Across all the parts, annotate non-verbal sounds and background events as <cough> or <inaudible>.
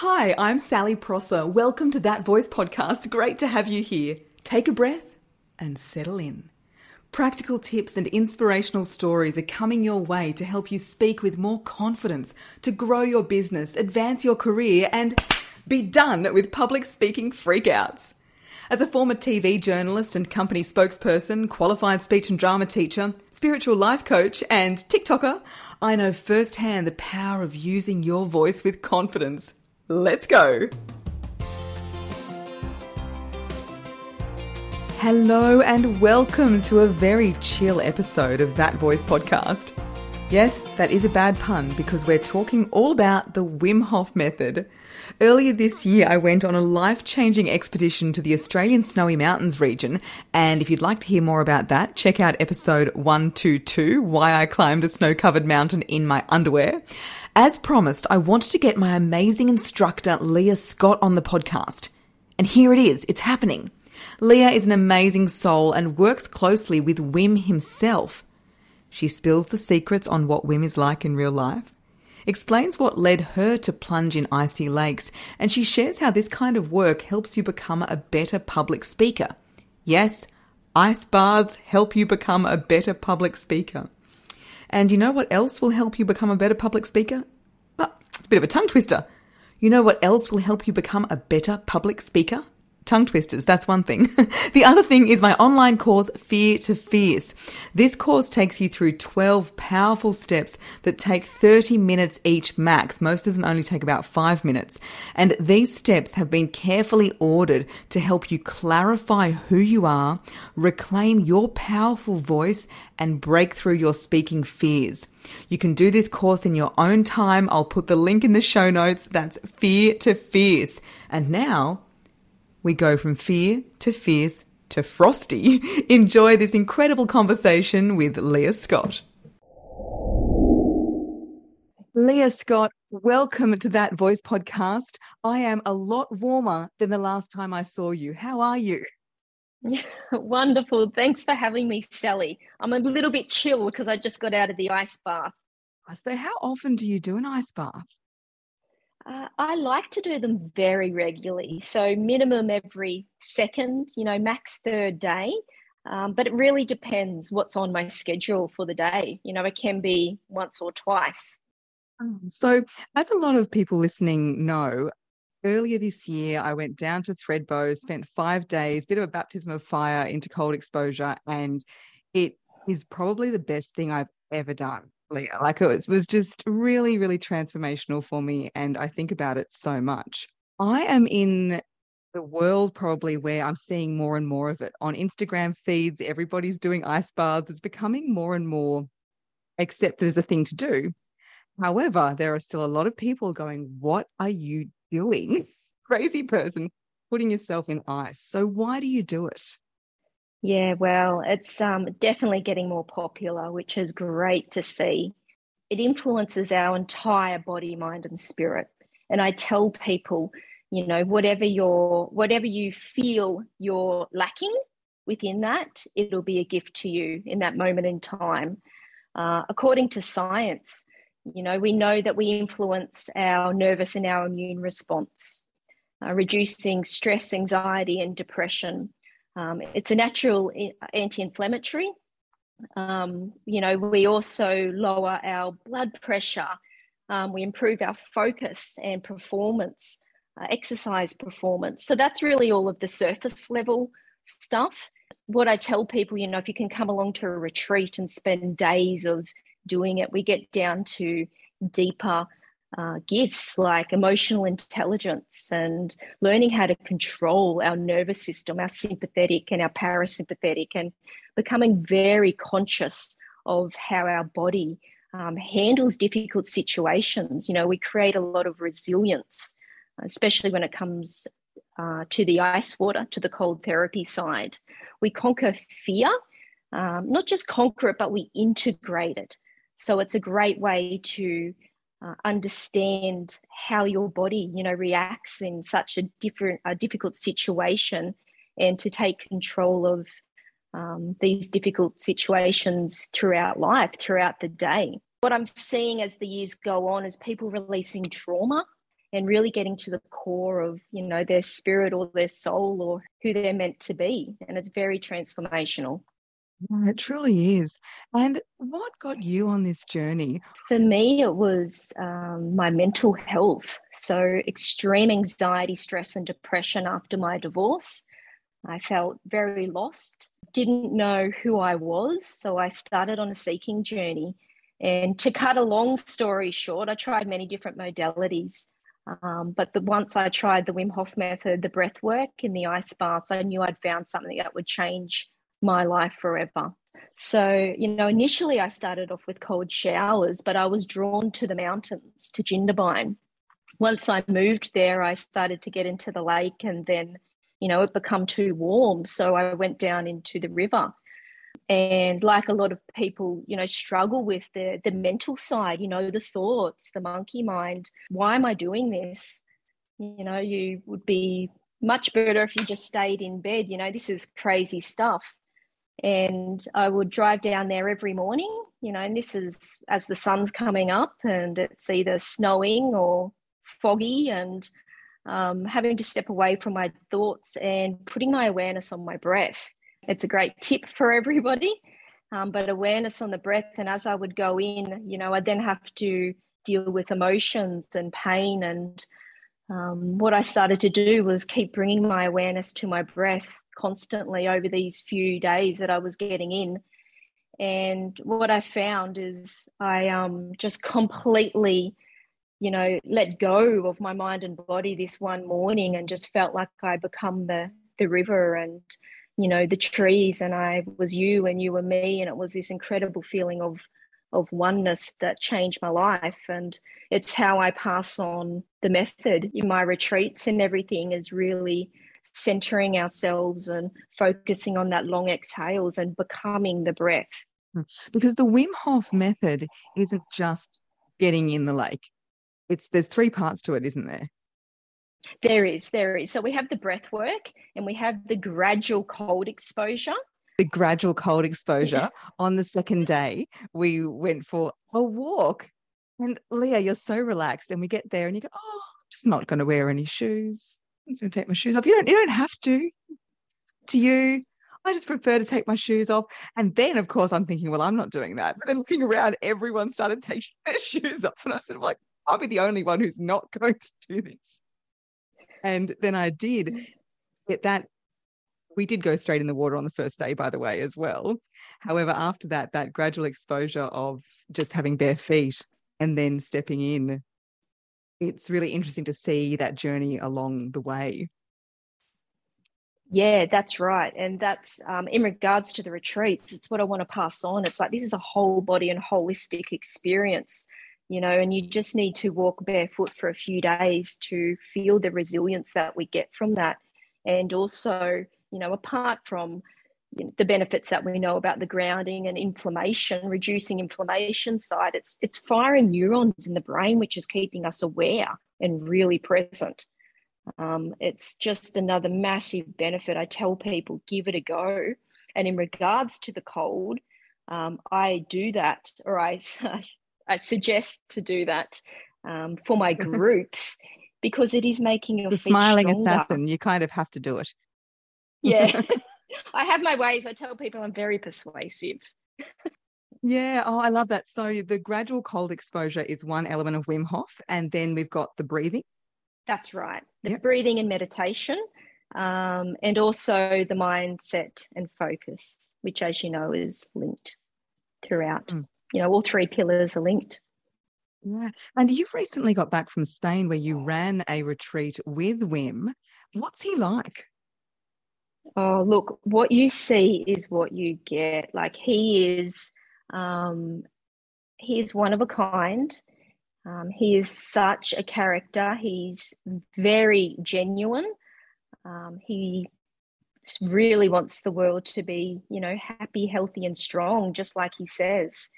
Hi, I'm Sally Prosser. Welcome to That Voice podcast. Great to have you here. Take a breath and settle in. Practical tips and inspirational stories are coming your way to help you speak with more confidence, to grow your business, advance your career, and be done with public speaking freakouts. As a former TV journalist and company spokesperson, qualified speech and drama teacher, spiritual life coach, and TikToker, I know firsthand the power of using your voice with confidence. Let's go! Hello, and welcome to a very chill episode of That Voice podcast. Yes, that is a bad pun because we're talking all about the Wim Hof method. Earlier this year, I went on a life changing expedition to the Australian Snowy Mountains region. And if you'd like to hear more about that, check out episode 122 Why I Climbed a Snow Covered Mountain in My Underwear. As promised, I wanted to get my amazing instructor, Leah Scott, on the podcast. And here it is, it's happening. Leah is an amazing soul and works closely with Wim himself. She spills the secrets on what Wim is like in real life, explains what led her to plunge in icy lakes, and she shares how this kind of work helps you become a better public speaker. Yes, ice baths help you become a better public speaker. And you know what else will help you become a better public speaker? Well, it's a bit of a tongue twister. You know what else will help you become a better public speaker? Tongue twisters. That's one thing. <laughs> the other thing is my online course, Fear to Fierce. This course takes you through 12 powerful steps that take 30 minutes each max. Most of them only take about five minutes. And these steps have been carefully ordered to help you clarify who you are, reclaim your powerful voice, and break through your speaking fears. You can do this course in your own time. I'll put the link in the show notes. That's Fear to Fierce. And now, we go from fear to fierce to frosty. <laughs> Enjoy this incredible conversation with Leah Scott. Leah Scott, welcome to That Voice podcast. I am a lot warmer than the last time I saw you. How are you? <laughs> Wonderful. Thanks for having me, Sally. I'm a little bit chill because I just got out of the ice bath. So, how often do you do an ice bath? Uh, I like to do them very regularly. So, minimum every second, you know, max third day. Um, but it really depends what's on my schedule for the day. You know, it can be once or twice. Oh, so, as a lot of people listening know, earlier this year I went down to Thredbo, spent five days, bit of a baptism of fire into cold exposure, and it is probably the best thing I've ever done. Leah. Uh, like it was just really, really transformational for me. And I think about it so much. I am in the world probably where I'm seeing more and more of it on Instagram feeds. Everybody's doing ice baths. It's becoming more and more accepted as a thing to do. However, there are still a lot of people going, What are you doing? <laughs> Crazy person putting yourself in ice. So, why do you do it? Yeah, well, it's um, definitely getting more popular, which is great to see. It influences our entire body, mind, and spirit. And I tell people, you know, whatever you're, whatever you feel you're lacking within that, it'll be a gift to you in that moment in time. Uh, according to science, you know, we know that we influence our nervous and our immune response, uh, reducing stress, anxiety, and depression um, it's a natural anti-inflammatory. Um, you know, we also lower our blood pressure. Um, we improve our focus and performance, uh, exercise performance. So that's really all of the surface level stuff. What I tell people, you know, if you can come along to a retreat and spend days of doing it, we get down to deeper uh, gifts like emotional intelligence and learning how to control our nervous system, our sympathetic and our parasympathetic, and becoming very conscious of how our body um, handles difficult situations. You know, we create a lot of resilience, especially when it comes uh, to the ice water, to the cold therapy side. We conquer fear, um, not just conquer it, but we integrate it. So it's a great way to uh, understand how your body you know reacts in such a different a difficult situation and to take control of um, these difficult situations throughout life throughout the day. What i'm seeing as the years go on is people releasing trauma and really getting to the core of you know their spirit or their soul or who they're meant to be. And it's very transformational yeah, it truly is. And what got you on this journey? For me, it was um, my mental health. So, extreme anxiety, stress, and depression after my divorce. I felt very lost, didn't know who I was. So, I started on a seeking journey. And to cut a long story short, I tried many different modalities. Um, but the, once I tried the Wim Hof method, the breath work, and the ice baths, I knew I'd found something that would change my life forever. So, you know, initially I started off with cold showers, but I was drawn to the mountains, to Jindabyne. Once I moved there, I started to get into the lake and then, you know, it become too warm. So I went down into the river. And like a lot of people, you know, struggle with the the mental side, you know, the thoughts, the monkey mind. Why am I doing this? You know, you would be much better if you just stayed in bed. You know, this is crazy stuff and I would drive down there every morning, you know, and this is as the sun's coming up and it's either snowing or foggy and um, having to step away from my thoughts and putting my awareness on my breath. It's a great tip <laughs> for everybody, um, but awareness on the breath. And as I would go in, you know, I then have to deal with emotions and pain. And um, what I started to do was keep bringing my awareness to my breath constantly over these few days that I was getting in. And what I found is I um, just completely, you know, let go of my mind and body this one morning and just felt like I'd become the, the river and, you know, the trees and I was you and you were me. And it was this incredible feeling of, of oneness that changed my life. And it's how I pass on the method in my retreats and everything is really centering ourselves and focusing on that long exhales and becoming the breath. Hmm. Because the Wim Hof method isn't just getting in the lake. It's there's three parts to it, isn't there? There is, there is. So we have the breath work and we have the gradual cold exposure. The gradual cold exposure. On the second day, we went for a walk. And Leah, you're so relaxed. And we get there and you go, Oh, I'm just not going to wear any shoes. I'm just going to take my shoes off. You don't, you don't have to. To you, I just prefer to take my shoes off. And then, of course, I'm thinking, well, I'm not doing that. But then looking around, everyone started taking <laughs> their shoes off. And I said, like, I'll be the only one who's not <laughs> going to do this. And then I did get that. We did go straight in the water on the first day, by the way, as well. However, after that, that gradual exposure of just having bare feet and then stepping in it's really interesting to see that journey along the way. Yeah, that's right. And that's um, in regards to the retreats, it's what I want to pass on. It's like this is a whole body and holistic experience, you know, and you just need to walk barefoot for a few days to feel the resilience that we get from that. And also, you know, apart from the benefits that we know about the grounding and inflammation, reducing inflammation side, it's it's firing neurons in the brain, which is keeping us aware and really present. Um, it's just another massive benefit. I tell people, give it a go. And in regards to the cold, um, I do that, or I, <laughs> I suggest to do that um, for my <laughs> groups because it is making your the smiling stronger. assassin. You kind of have to do it. Yeah. <laughs> I have my ways. I tell people I'm very persuasive. yeah. Oh, I love that. So the gradual cold exposure is one element of Wim Hof, and then we've got the breathing. That's right. The yep. breathing and meditation, um, and also the mindset and focus, which, as you know, is linked throughout. Mm. You know, all three pillars are linked. Yeah. And you've recently got back from Spain where you ran a retreat with Wim. What's he like? Oh, look, what you see is what you get. Like he is, um, he is one of a kind. Um, he is such a character. He's very genuine. Um, he really wants the world to be, you know, happy, healthy, and strong, just like he says.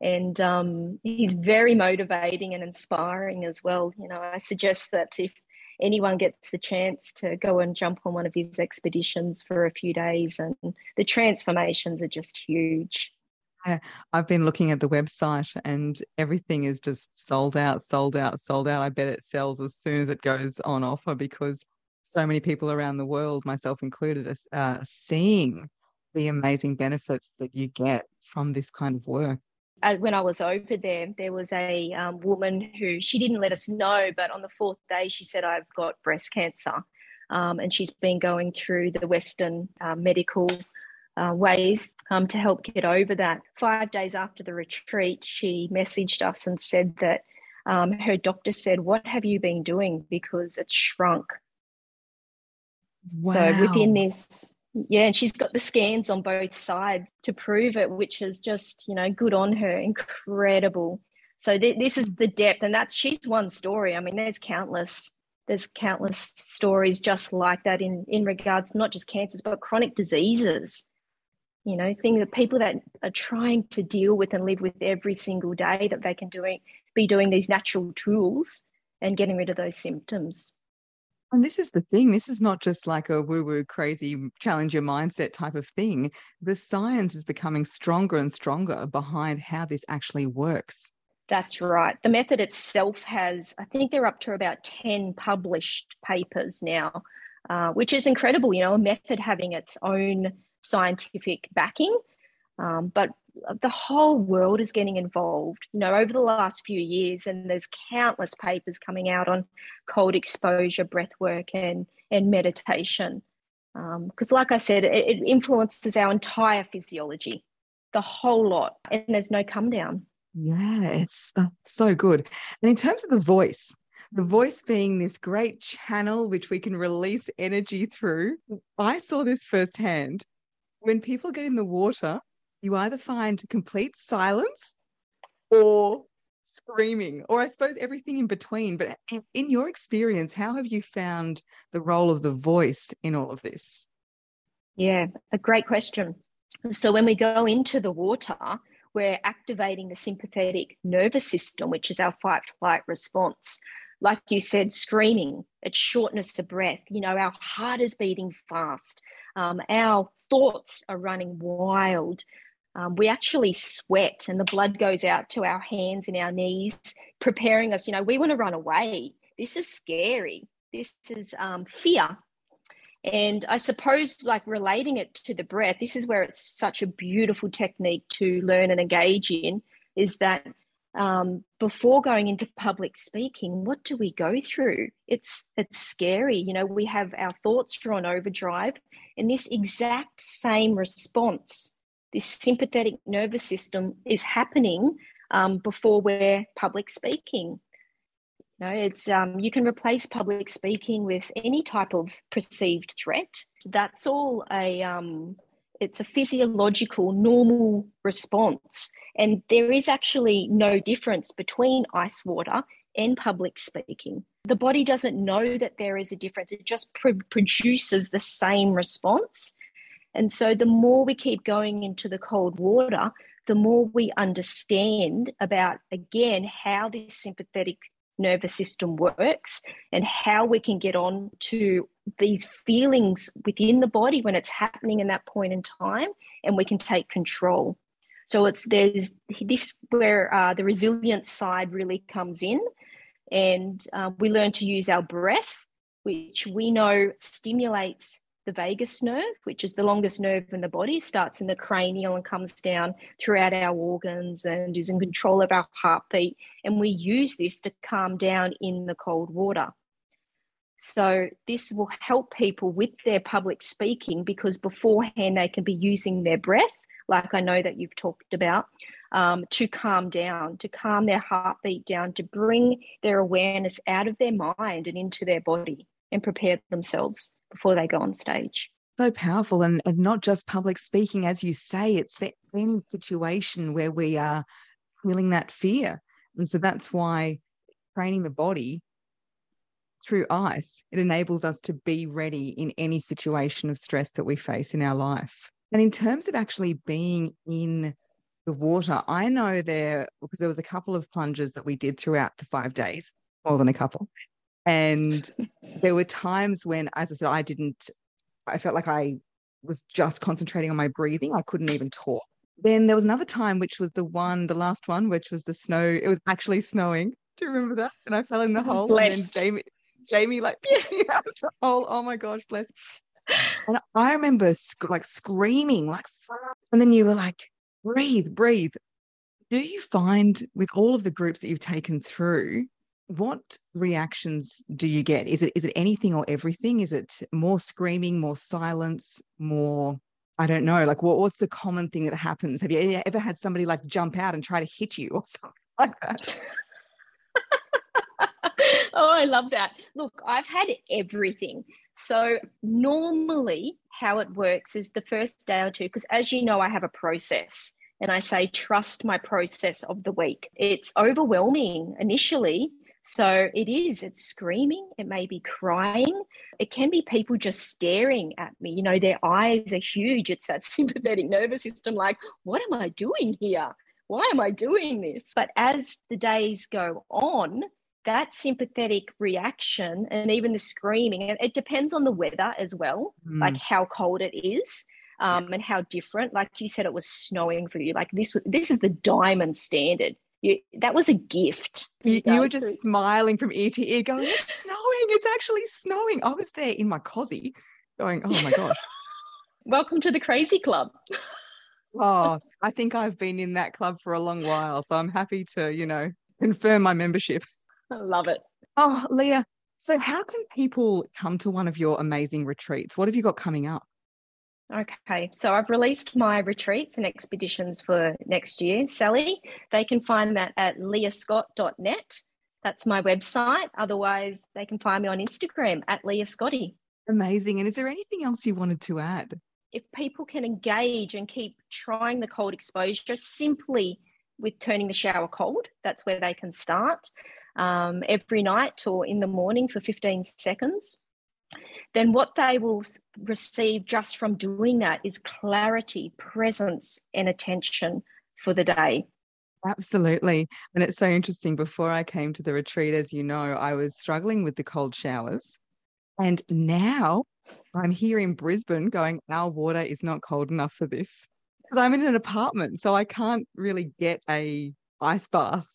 And um, he's very motivating and inspiring as well. You know, I suggest that if anyone gets the chance to go and jump on one of his expeditions for a few days and the transformations are just huge I've been looking at the website and everything is just sold out, sold out, sold out. I bet it sells as soon as it goes on offer because so many people around the world, myself included, are seeing the amazing benefits that you get from this kind of work. Uh, when I was over there, there was a um, woman who she didn't let us know, but on the fourth day, she said, I've got breast cancer. Um, and she's been going through the Western uh, medical uh, ways um, to help get over that. Five days after the retreat, she messaged us and said that um, her doctor said, What have you been doing? Because it's shrunk. Wow. So within this, yeah, and she's got the scans on both sides to prove it, which is just, you know, good on her, incredible. So th- this is the depth, and that's she's one story. I mean, there's countless there's countless stories just like that in in regards not just cancers but chronic diseases you know things that people that are trying to deal with and live with every single day that they can doing be doing these natural tools and getting rid of those symptoms and this is the thing this is not just like a woo woo crazy challenge your mindset type of thing the science is becoming stronger and stronger behind how this actually works that's right. The method itself has, I think they're up to about 10 published papers now, uh, which is incredible, you know, a method having its own scientific backing. Um, but the whole world is getting involved, you know, over the last few years, and there's countless papers coming out on cold exposure, breath work, and, and meditation. Because, um, like I said, it, it influences our entire physiology, the whole lot, and there's no come down. Yeah, it's uh, so good. And in terms of the voice, the voice being this great channel which we can release energy through, I saw this firsthand. When people get in the water, you either find complete silence or screaming, or I suppose everything in between. But in your experience, how have you found the role of the voice in all of this? Yeah, a great question. So when we go into the water, we're activating the sympathetic nervous system, which is our fight flight response. Like you said, screaming, it's shortness of breath. You know, our heart is beating fast. Um, our thoughts are running wild. Um, we actually sweat and the blood goes out to our hands and our knees, preparing us. You know, we want to run away. This is scary. This is um, fear. And I suppose, like relating it to the breath, this is where it's such a beautiful technique to learn and engage in is that um, before going into public speaking, what do we go through? It's it's scary. You know, we have our thoughts on overdrive, and this exact same response, this sympathetic nervous system, is happening um, before we're public speaking. No, it's um, you can replace public speaking with any type of perceived threat. That's all a um, it's a physiological normal response, and there is actually no difference between ice water and public speaking. The body doesn't know that there is a difference; it just pr- produces the same response. And so, the more we keep going into the cold water, the more we understand about again how this sympathetic nervous system works and how we can get on to these feelings within the body when it's happening in that point in time and we can take control. So it's there's this where uh, the resilience side really comes in and uh, we learn to use our breath which we know stimulates the vagus nerve, which is the longest nerve in the body, starts in the cranial and comes down throughout our organs and is in control of our heartbeat. And we use this to calm down in the cold water. So, this will help people with their public speaking because beforehand they can be using their breath, like I know that you've talked about, um, to calm down, to calm their heartbeat down, to bring their awareness out of their mind and into their body and prepare themselves before they go on stage. So powerful, and, and not just public speaking, as you say, it's the any situation where we are feeling that fear. And so that's why training the body through ice, it enables us to be ready in any situation of stress that we face in our life. And in terms of actually being in the water, I know there, because there was a couple of plunges that we did throughout the five days, more than a couple. And there were times when, as I said, I didn't, I felt like I was just concentrating on my breathing. I couldn't even talk. then there was another time, which was the one, the last one, which was the snow. It was actually snowing. Do you remember that? And I fell in the Oh, hole, blessed. and then Jamie, Jamie, like <laughs> picked me out of the hole. Oh my gosh, bless. And I remember sc- like screaming, like, and then you were like, breathe, breathe. Do you find with all of the groups that you've taken through, what reactions do you get? Is it is it anything or everything? Is it more screaming, more silence, more I don't know, like what, what's the common thing that happens? Have you ever had somebody like jump out and try to hit you or <laughs> something like that? <laughs> oh, I love that. Look, I've had everything. So, normally, how it works is the first day or two, because as you know, I have a process and I say, trust my process of the week. It's overwhelming initially. So, it is, it's screaming, it may be crying, it can be people just staring at me. You know, their eyes are huge. It's that <laughs> sympathetic nervous system, like, what am I doing here? Why am I doing this? But as the days go on, that sympathetic reaction and even the screaming, and it depends on the weather as well, Mm, like how cold it is. Um, and how different, like you said, it was snowing for you. Like this, this is the diamond standard. You, that was a gift. you, you were just smiling from ear to ear, going, It's snowing, it's actually snowing. I was there in my cozy going, Oh my gosh. <laughs> welcome to the crazy club. <laughs> Oh, I think I've been in that club for a long while. So I'm happy to, you know, confirm my membership. I love it. Oh, Leah. So how can people come to one of your amazing retreats? What have you got coming up? Okay, so I've released my retreats and expeditions for next year, Sally. They can find that at leahscott.net. That's my website. Otherwise, they can find me on Instagram at Leah Scotty. Amazing. And is there anything else you wanted to add? If people can engage and keep trying the cold exposure simply with turning the shower cold, that's where they can start um, every night or in the morning for 15 seconds. Then, what they will receive just from doing that is clarity, presence, and attention for the day. Absolutely. And it's so interesting. Before I came to the retreat, as you know, I was struggling with the cold showers. And now I'm here in Brisbane going, our water is not cold enough for this. Because I'm in an apartment, so I can't really get a ice bath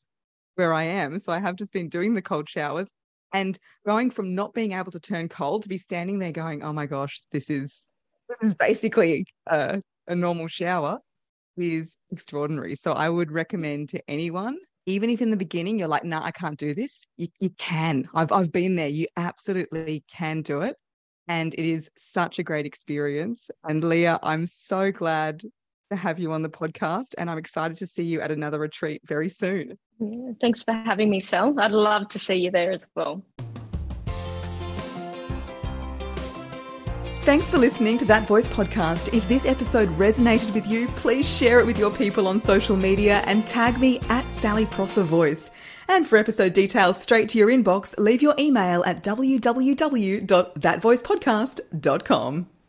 where I am. So I have just been doing the cold showers and going from not being able to turn cold to be standing there going, oh my gosh, this is this is basically a, a normal shower is extraordinary. So I would recommend to anyone, even if in the beginning you're like, nah, I can't do this, you, you can. I've, I've been there. You absolutely can do it. And it is such a great experience. And Leah, I'm so glad to have you on the podcast. And I'm excited to see you at another retreat very soon. Thanks for having me, Sel. I'd love to see you there as well. Thanks for listening to That Voice podcast. If this episode resonated with you, please share it with your people on social media and tag me at Sally Prosser Voice. And for episode details straight to your inbox, leave your email at www.thatvoicepodcast.com.